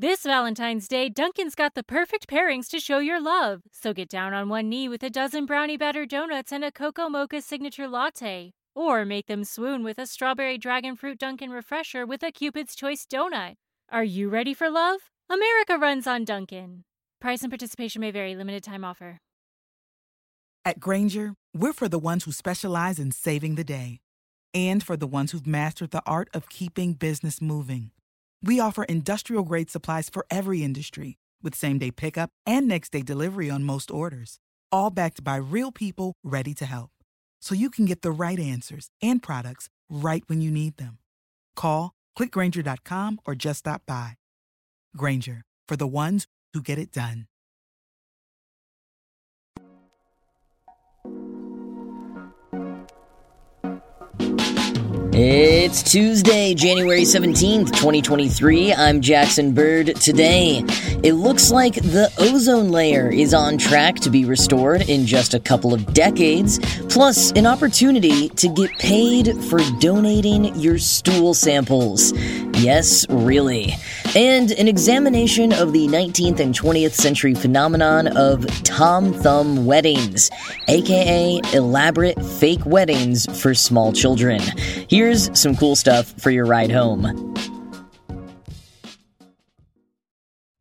This Valentine's Day, Dunkin's got the perfect pairings to show your love. So get down on one knee with a dozen brownie batter donuts and a cocoa mocha signature latte. Or make them swoon with a strawberry dragon fruit Dunkin' refresher with a Cupid's Choice donut. Are you ready for love? America runs on Dunkin'. Price and participation may vary, limited time offer. At Grainger, we're for the ones who specialize in saving the day and for the ones who've mastered the art of keeping business moving. We offer industrial grade supplies for every industry with same day pickup and next day delivery on most orders, all backed by real people ready to help. So you can get the right answers and products right when you need them. Call, clickgranger.com, or just stop by. Grainger, for the ones who get it done. It's Tuesday, January 17th, 2023. I'm Jackson Bird. Today, it looks like the ozone layer is on track to be restored in just a couple of decades, plus an opportunity to get paid for donating your stool samples. Yes, really. And an examination of the 19th and 20th century phenomenon of Tom Thumb weddings, aka elaborate fake weddings for small children. Here's some cool stuff for your ride home.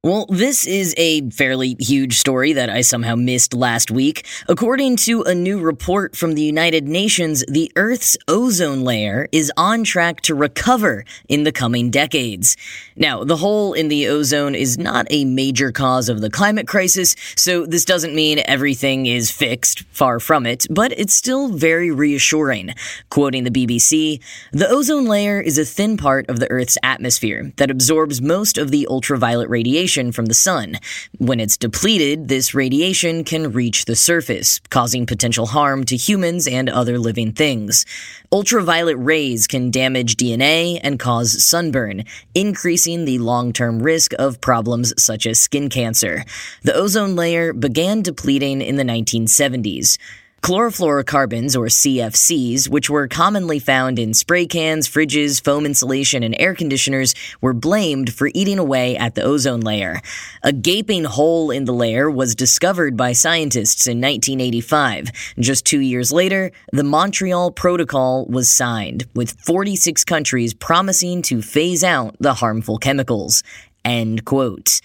Well, this is a fairly huge story that I somehow missed last week. According to a new report from the United Nations, the Earth's ozone layer is on track to recover in the coming decades. Now, the hole in the ozone is not a major cause of the climate crisis, so this doesn't mean everything is fixed, far from it, but it's still very reassuring. Quoting the BBC, the ozone layer is a thin part of the Earth's atmosphere that absorbs most of the ultraviolet radiation radiation from the sun. When it's depleted, this radiation can reach the surface, causing potential harm to humans and other living things. Ultraviolet rays can damage DNA and cause sunburn, increasing the long-term risk of problems such as skin cancer. The ozone layer began depleting in the 1970s. Chlorofluorocarbons, or CFCs, which were commonly found in spray cans, fridges, foam insulation, and air conditioners, were blamed for eating away at the ozone layer. A gaping hole in the layer was discovered by scientists in 1985. Just two years later, the Montreal Protocol was signed, with 46 countries promising to phase out the harmful chemicals. End quote.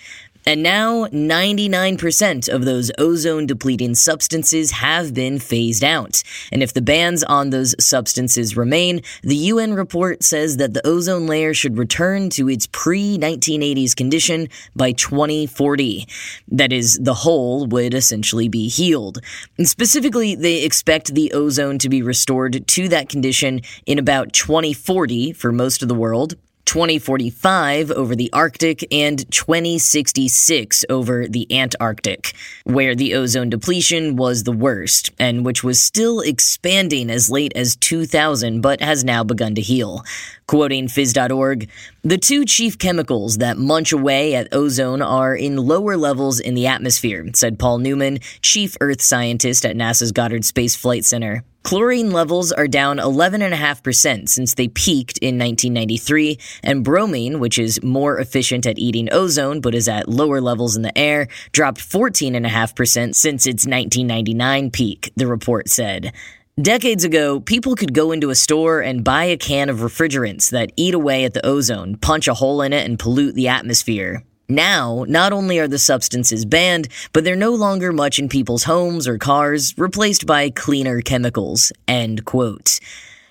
And now, 99% of those ozone depleting substances have been phased out. And if the bans on those substances remain, the UN report says that the ozone layer should return to its pre 1980s condition by 2040. That is, the hole would essentially be healed. And specifically, they expect the ozone to be restored to that condition in about 2040 for most of the world, 2045 over the Arctic, and 2066 over the Antarctic, where the ozone depletion was the worst, and which was still expanding as late as 2000 but has now begun to heal. Quoting phys.org, the two chief chemicals that munch away at ozone are in lower levels in the atmosphere, said Paul Newman, chief earth scientist at NASA's Goddard Space Flight Center. Chlorine levels are down 11.5% since they peaked in 1993, and bromine, which is more efficient at eating ozone but is at lower levels in the air, dropped 14.5% since its 1999 peak, the report said. Decades ago, people could go into a store and buy a can of refrigerants that eat away at the ozone, punch a hole in it, and pollute the atmosphere. Now, not only are the substances banned, but they're no longer much in people's homes or cars, replaced by cleaner chemicals. End quote.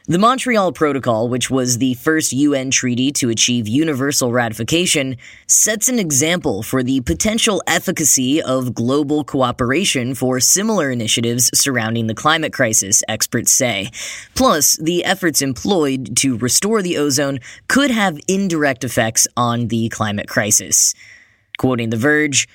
The Montreal Protocol, which was the first UN treaty to achieve universal ratification, sets an example for the potential efficacy of global cooperation for similar initiatives surrounding the climate crisis, experts say. Plus, the efforts employed to restore the ozone could have indirect effects on the climate crisis. Quoting The Verge,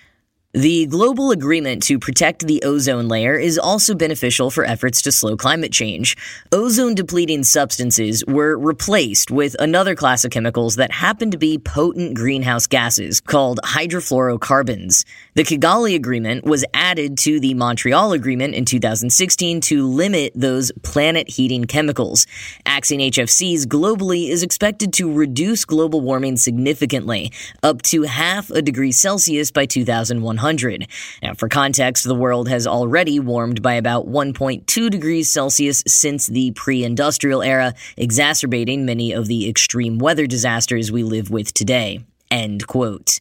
The global agreement to protect the ozone layer is also beneficial for efforts to slow climate change. Ozone depleting substances were replaced with another class of chemicals that happen to be potent greenhouse gases called hydrofluorocarbons. The Kigali Agreement was added to the Montreal Agreement in 2016 to limit those planet heating chemicals. Axing HFCs globally is expected to reduce global warming significantly, up to half a degree Celsius by 2100. 100. Now, for context, the world has already warmed by about 1.2 degrees Celsius since the pre industrial era, exacerbating many of the extreme weather disasters we live with today. End quote.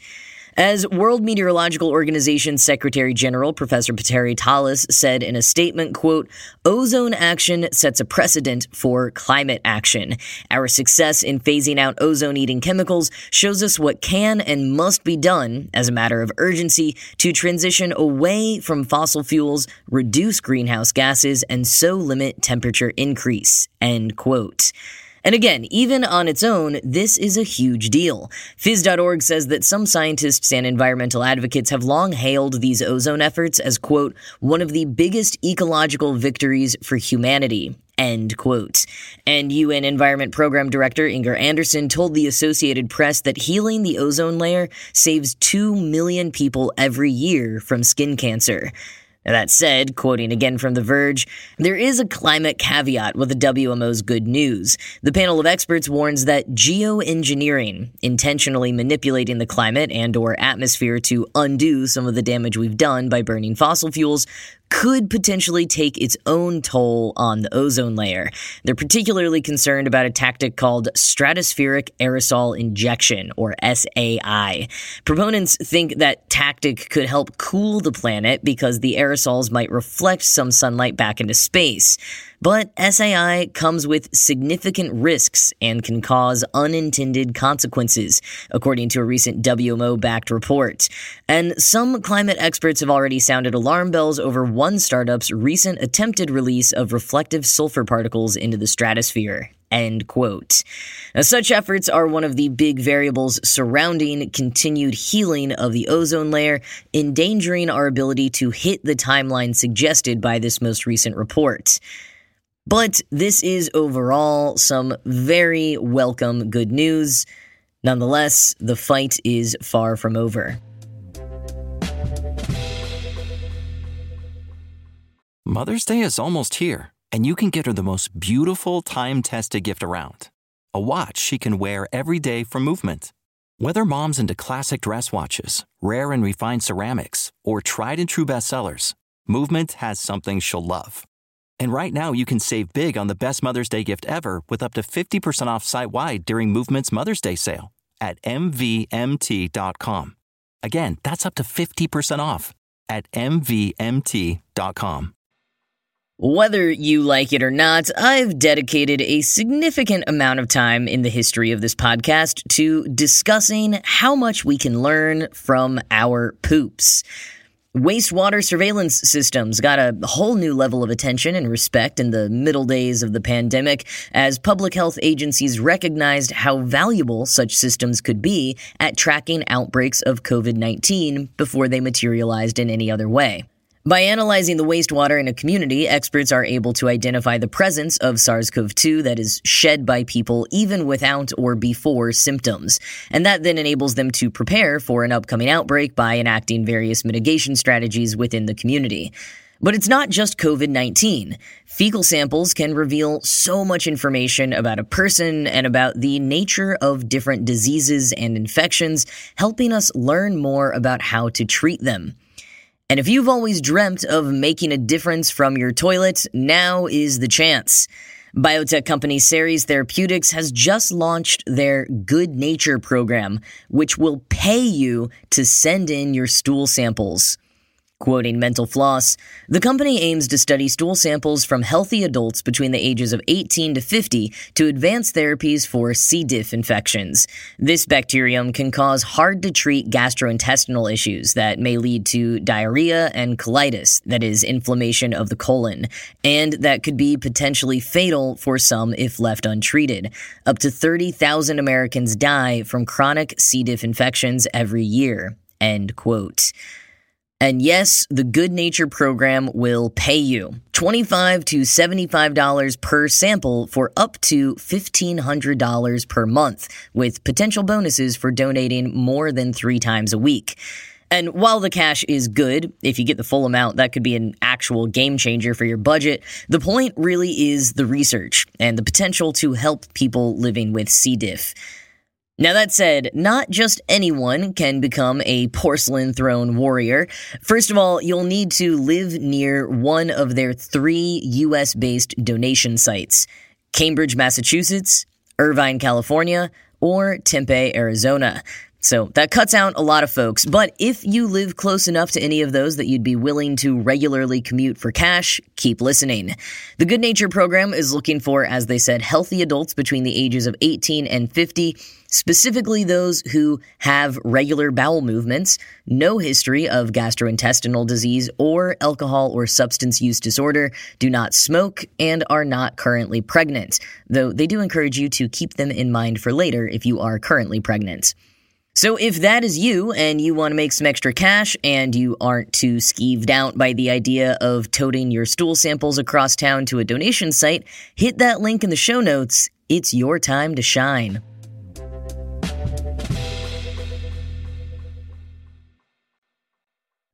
As World Meteorological Organization Secretary General Professor Petteri Taalas said in a statement, quote, ozone action sets a precedent for climate action. Our success in phasing out ozone-eating chemicals shows us what can and must be done as a matter of urgency to transition away from fossil fuels, reduce greenhouse gases, and so limit temperature increase, end quote. And again, even on its own, this is a huge deal. Phys.org says that some scientists and environmental advocates have long hailed these ozone efforts as, quote, one of the biggest ecological victories for humanity. End quote. And UN Environment Program Director Inger Andersen told the Associated Press that healing the ozone layer saves 2 million people every year from skin cancer. That said, quoting again from The Verge, there is a climate caveat with the WMO's good news. The panel of experts warns that geoengineering, intentionally manipulating the climate and or atmosphere to undo some of the damage we've done by burning fossil fuels, could potentially take its own toll on the ozone layer. They're particularly concerned about a tactic called stratospheric aerosol injection, or SAI. Proponents think that tactic could help cool the planet because the aerosols might reflect some sunlight back into space. But SAI comes with significant risks and can cause unintended consequences, according to a recent WMO backed report. And some climate experts have already sounded alarm bells over one startup's recent attempted release of reflective sulfur particles into the stratosphere. End quote. Now, such efforts are one of the big variables surrounding continued healing of the ozone layer, endangering our ability to hit the timeline suggested by this most recent report. But this is overall some very welcome good news. Nonetheless, the fight is far from over. Mother's Day is almost here, and you can get her the most beautiful time tested gift around a watch she can wear every day from Movement. Whether mom's into classic dress watches, rare and refined ceramics, or tried and true bestsellers, Movement has something she'll love. And right now, you can save big on the best Mother's Day gift ever with up to 50% off site wide during Movement's Mother's Day sale at MVMT.com. Again, that's up to 50% off at MVMT.com. Whether you like it or not, I've dedicated a significant amount of time in the history of this podcast to discussing how much we can learn from our poops. Wastewater surveillance systems got a whole new level of attention and respect in the middle days of the pandemic as public health agencies recognized how valuable such systems could be at tracking outbreaks of COVID 19 before they materialized in any other way. By analyzing the wastewater in a community, experts are able to identify the presence of SARS CoV 2 that is shed by people even without or before symptoms. And that then enables them to prepare for an upcoming outbreak by enacting various mitigation strategies within the community. But it's not just COVID 19. Fecal samples can reveal so much information about a person and about the nature of different diseases and infections, helping us learn more about how to treat them. And if you've always dreamt of making a difference from your toilet, now is the chance. Biotech company Seres Therapeutics has just launched their Good Nature program, which will pay you to send in your stool samples. Quoting Mental Floss, the company aims to study stool samples from healthy adults between the ages of 18 to 50 to advance therapies for C. diff infections. This bacterium can cause hard to treat gastrointestinal issues that may lead to diarrhea and colitis, that is, inflammation of the colon, and that could be potentially fatal for some if left untreated. Up to 30,000 Americans die from chronic C. diff infections every year. End quote. And yes, the Good Nature program will pay you 25 to $75 per sample for up to $1,500 per month, with potential bonuses for donating more than three times a week. And while the cash is good, if you get the full amount, that could be an actual game changer for your budget. The point really is the research and the potential to help people living with C. diff. Now, that said, not just anyone can become a porcelain throne warrior. First of all, you'll need to live near one of their three US based donation sites Cambridge, Massachusetts, Irvine, California, or Tempe, Arizona. So that cuts out a lot of folks, but if you live close enough to any of those that you'd be willing to regularly commute for cash, keep listening. The Good Nature program is looking for, as they said, healthy adults between the ages of 18 and 50 specifically those who have regular bowel movements, no history of gastrointestinal disease or alcohol or substance use disorder, do not smoke, and are not currently pregnant, though they do encourage you to keep them in mind for later if you are currently pregnant. So if that is you and you want to make some extra cash and you aren't too skeeved out by the idea of toting your stool samples across town to a donation site, hit that link in the show notes. It's your time to shine.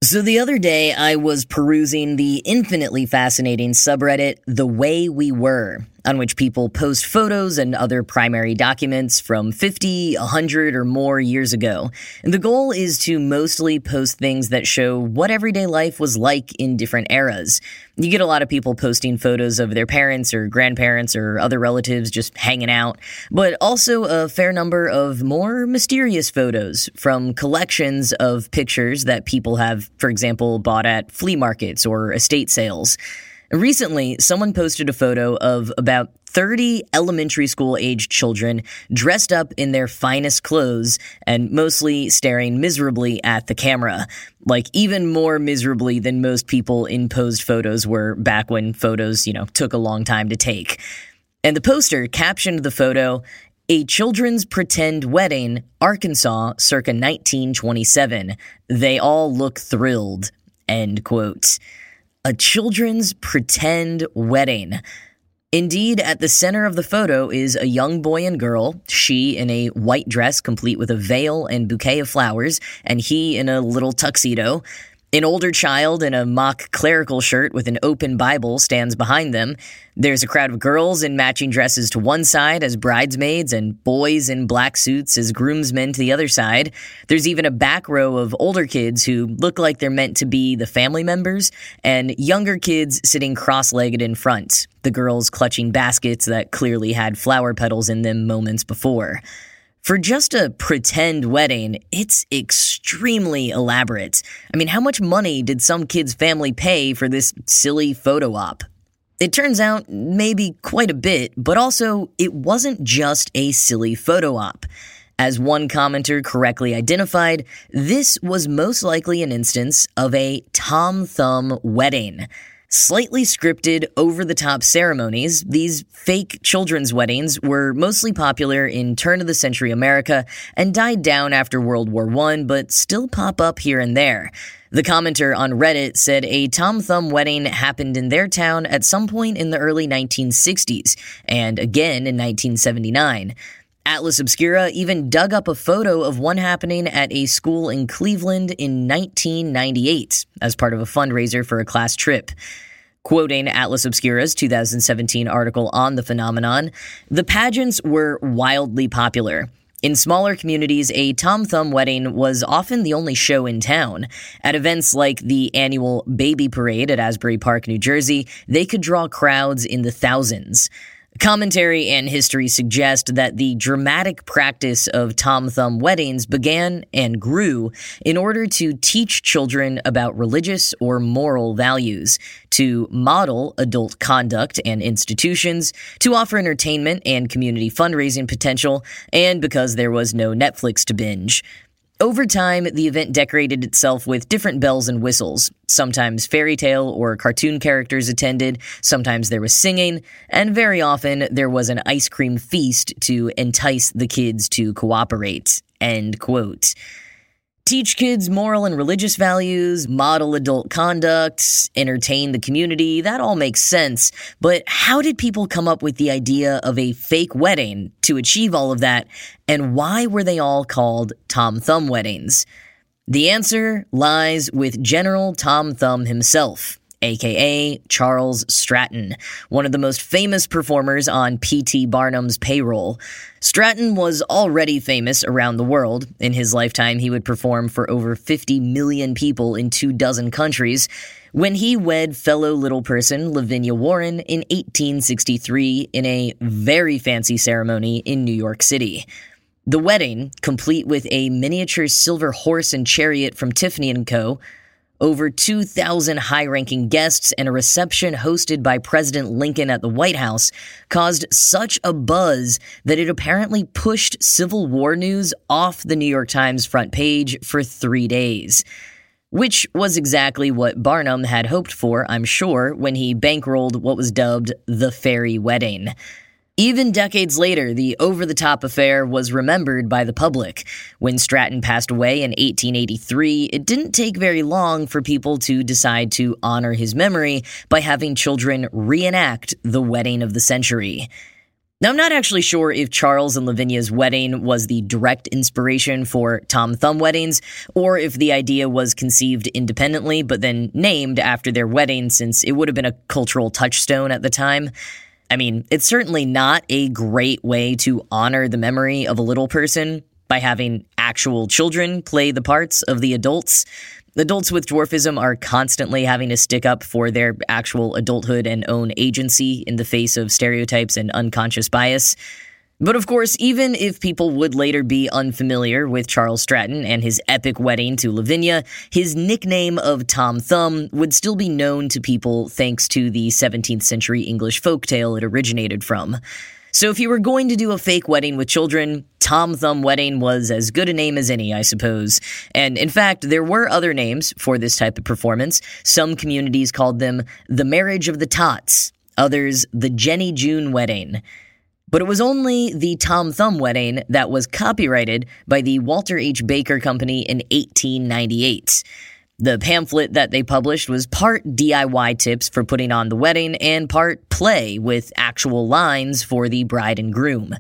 So the other day, I was perusing the infinitely fascinating subreddit The Way We Were on which people post photos and other primary documents from 50, 100, or more years ago. And the goal is to mostly post things that show what everyday life was like in different eras. You get a lot of people posting photos of their parents or grandparents or other relatives just hanging out, but also a fair number of more mysterious photos from collections of pictures that people have, for example, bought at flea markets or estate sales. Recently, someone posted a photo of about 30 elementary school aged children dressed up in their finest clothes and mostly staring miserably at the camera. Like, even more miserably than most people in posed photos were back when photos, you know, took a long time to take. And the poster captioned the photo, a children's pretend wedding, Arkansas, circa 1927. They all look thrilled. End quote a children's pretend wedding. Indeed, at the center of the photo is a young boy and girl, she in a white dress complete with a veil and bouquet of flowers, and he in a little tuxedo. An older child in a mock clerical shirt with an open Bible stands behind them. There's a crowd of girls in matching dresses to one side as bridesmaids and boys in black suits as groomsmen to the other side. There's even a back row of older kids who look like they're meant to be the family members and younger kids sitting cross-legged in front, the girls clutching baskets that clearly had flower petals in them moments before. For just a pretend wedding, it's extremely elaborate. I mean, how much money did some kid's family pay for this silly photo op? It turns out maybe quite a bit, but also it wasn't just a silly photo op. As one commenter correctly identified, this was most likely an instance of a Tom Thumb wedding. Slightly scripted, over the top ceremonies, these fake children's weddings were mostly popular in turn of the century America and died down after World War I, but still pop up here and there. The commenter on Reddit said a Tom Thumb wedding happened in their town at some point in the early 1960s, and again in 1979. Atlas Obscura even dug up a photo of one happening at a school in Cleveland in 1998 as part of a fundraiser for a class trip. Quoting Atlas Obscura's 2017 article on the phenomenon, the pageants were wildly popular. In smaller communities, a Tom Thumb wedding was often the only show in town. At events like the annual Baby Parade at Asbury Park, New Jersey, they could draw crowds in the thousands. Commentary and history suggest that the dramatic practice of Tom Thumb weddings began and grew in order to teach children about religious or moral values, to model adult conduct and institutions, to offer entertainment and community fundraising potential, and because there was no Netflix to binge. Over time, the event decorated itself with different bells and whistles. Sometimes fairy tale or cartoon characters attended, sometimes there was singing, and very often there was an ice cream feast to entice the kids to cooperate. End quote. Teach kids moral and religious values, model adult conduct, entertain the community, that all makes sense. But how did people come up with the idea of a fake wedding to achieve all of that? And why were they all called Tom Thumb weddings? The answer lies with General Tom Thumb himself aka Charles Stratton, one of the most famous performers on P.T. Barnum's payroll. Stratton was already famous around the world. In his lifetime, he would perform for over 50 million people in two dozen countries when he wed fellow little person Lavinia Warren in 1863 in a very fancy ceremony in New York City. The wedding, complete with a miniature silver horse and chariot from Tiffany & Co., over 2,000 high ranking guests and a reception hosted by President Lincoln at the White House caused such a buzz that it apparently pushed Civil War news off the New York Times front page for three days. Which was exactly what Barnum had hoped for, I'm sure, when he bankrolled what was dubbed the Fairy Wedding. Even decades later, the over the top affair was remembered by the public. When Stratton passed away in 1883, it didn't take very long for people to decide to honor his memory by having children reenact the wedding of the century. Now, I'm not actually sure if Charles and Lavinia's wedding was the direct inspiration for Tom Thumb weddings, or if the idea was conceived independently but then named after their wedding since it would have been a cultural touchstone at the time. I mean, it's certainly not a great way to honor the memory of a little person by having actual children play the parts of the adults. Adults with dwarfism are constantly having to stick up for their actual adulthood and own agency in the face of stereotypes and unconscious bias. But of course, even if people would later be unfamiliar with Charles Stratton and his epic wedding to Lavinia, his nickname of Tom Thumb would still be known to people thanks to the 17th century English folktale it originated from. So if you were going to do a fake wedding with children, Tom Thumb Wedding was as good a name as any, I suppose. And in fact, there were other names for this type of performance. Some communities called them the Marriage of the Tots, others the Jenny June Wedding. But it was only the Tom Thumb wedding that was copyrighted by the Walter H. Baker Company in 1898. The pamphlet that they published was part DIY tips for putting on the wedding and part play with actual lines for the bride and groom.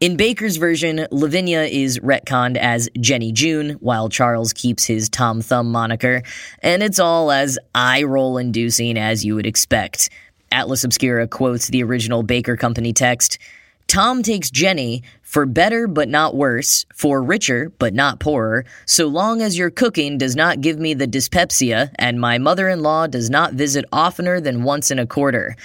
In Baker's version, Lavinia is retconned as Jenny June, while Charles keeps his Tom Thumb moniker, and it's all as eye roll inducing as you would expect. Atlas Obscura quotes the original Baker Company text Tom takes Jenny for better but not worse, for richer but not poorer, so long as your cooking does not give me the dyspepsia and my mother in law does not visit oftener than once in a quarter.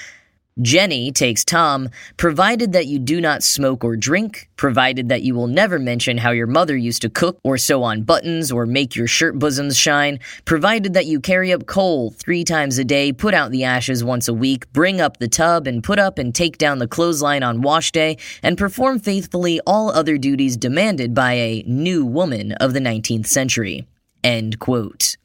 Jenny takes Tom, provided that you do not smoke or drink, provided that you will never mention how your mother used to cook or sew on buttons or make your shirt bosoms shine, provided that you carry up coal three times a day, put out the ashes once a week, bring up the tub, and put up and take down the clothesline on wash day, and perform faithfully all other duties demanded by a new woman of the 19th century. End quote.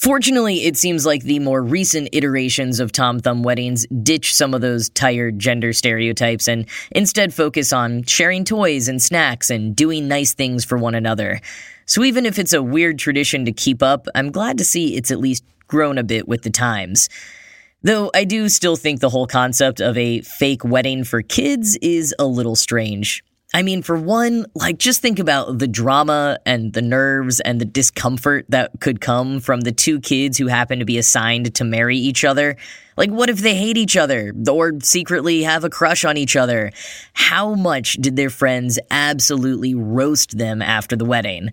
Fortunately, it seems like the more recent iterations of Tom Thumb weddings ditch some of those tired gender stereotypes and instead focus on sharing toys and snacks and doing nice things for one another. So even if it's a weird tradition to keep up, I'm glad to see it's at least grown a bit with the times. Though I do still think the whole concept of a fake wedding for kids is a little strange. I mean, for one, like just think about the drama and the nerves and the discomfort that could come from the two kids who happen to be assigned to marry each other. Like, what if they hate each other or secretly have a crush on each other? How much did their friends absolutely roast them after the wedding?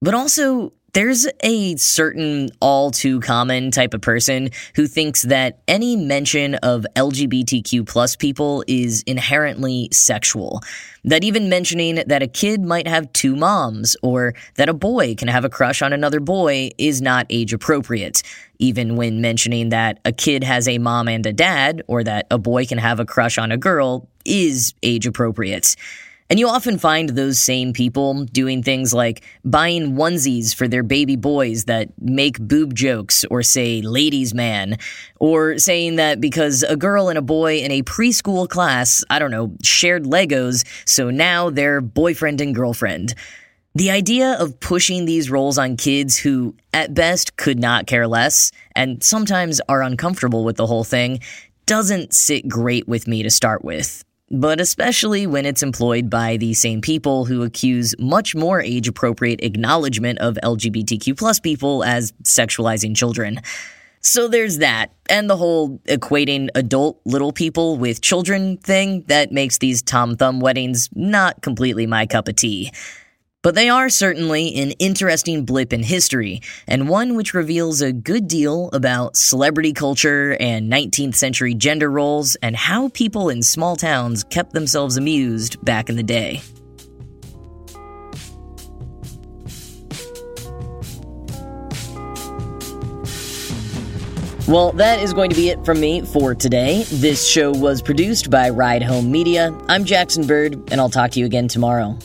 But also, there's a certain all too common type of person who thinks that any mention of LGBTQ plus people is inherently sexual. That even mentioning that a kid might have two moms or that a boy can have a crush on another boy is not age appropriate. Even when mentioning that a kid has a mom and a dad or that a boy can have a crush on a girl is age appropriate. And you often find those same people doing things like buying onesies for their baby boys that make boob jokes or say ladies man, or saying that because a girl and a boy in a preschool class, I don't know, shared Legos, so now they're boyfriend and girlfriend. The idea of pushing these roles on kids who, at best, could not care less, and sometimes are uncomfortable with the whole thing, doesn't sit great with me to start with. But especially when it's employed by the same people who accuse much more age appropriate acknowledgement of LGBTQ plus people as sexualizing children. So there's that, and the whole equating adult little people with children thing that makes these Tom Thumb weddings not completely my cup of tea. But they are certainly an interesting blip in history, and one which reveals a good deal about celebrity culture and 19th century gender roles and how people in small towns kept themselves amused back in the day. Well, that is going to be it from me for today. This show was produced by Ride Home Media. I'm Jackson Bird, and I'll talk to you again tomorrow.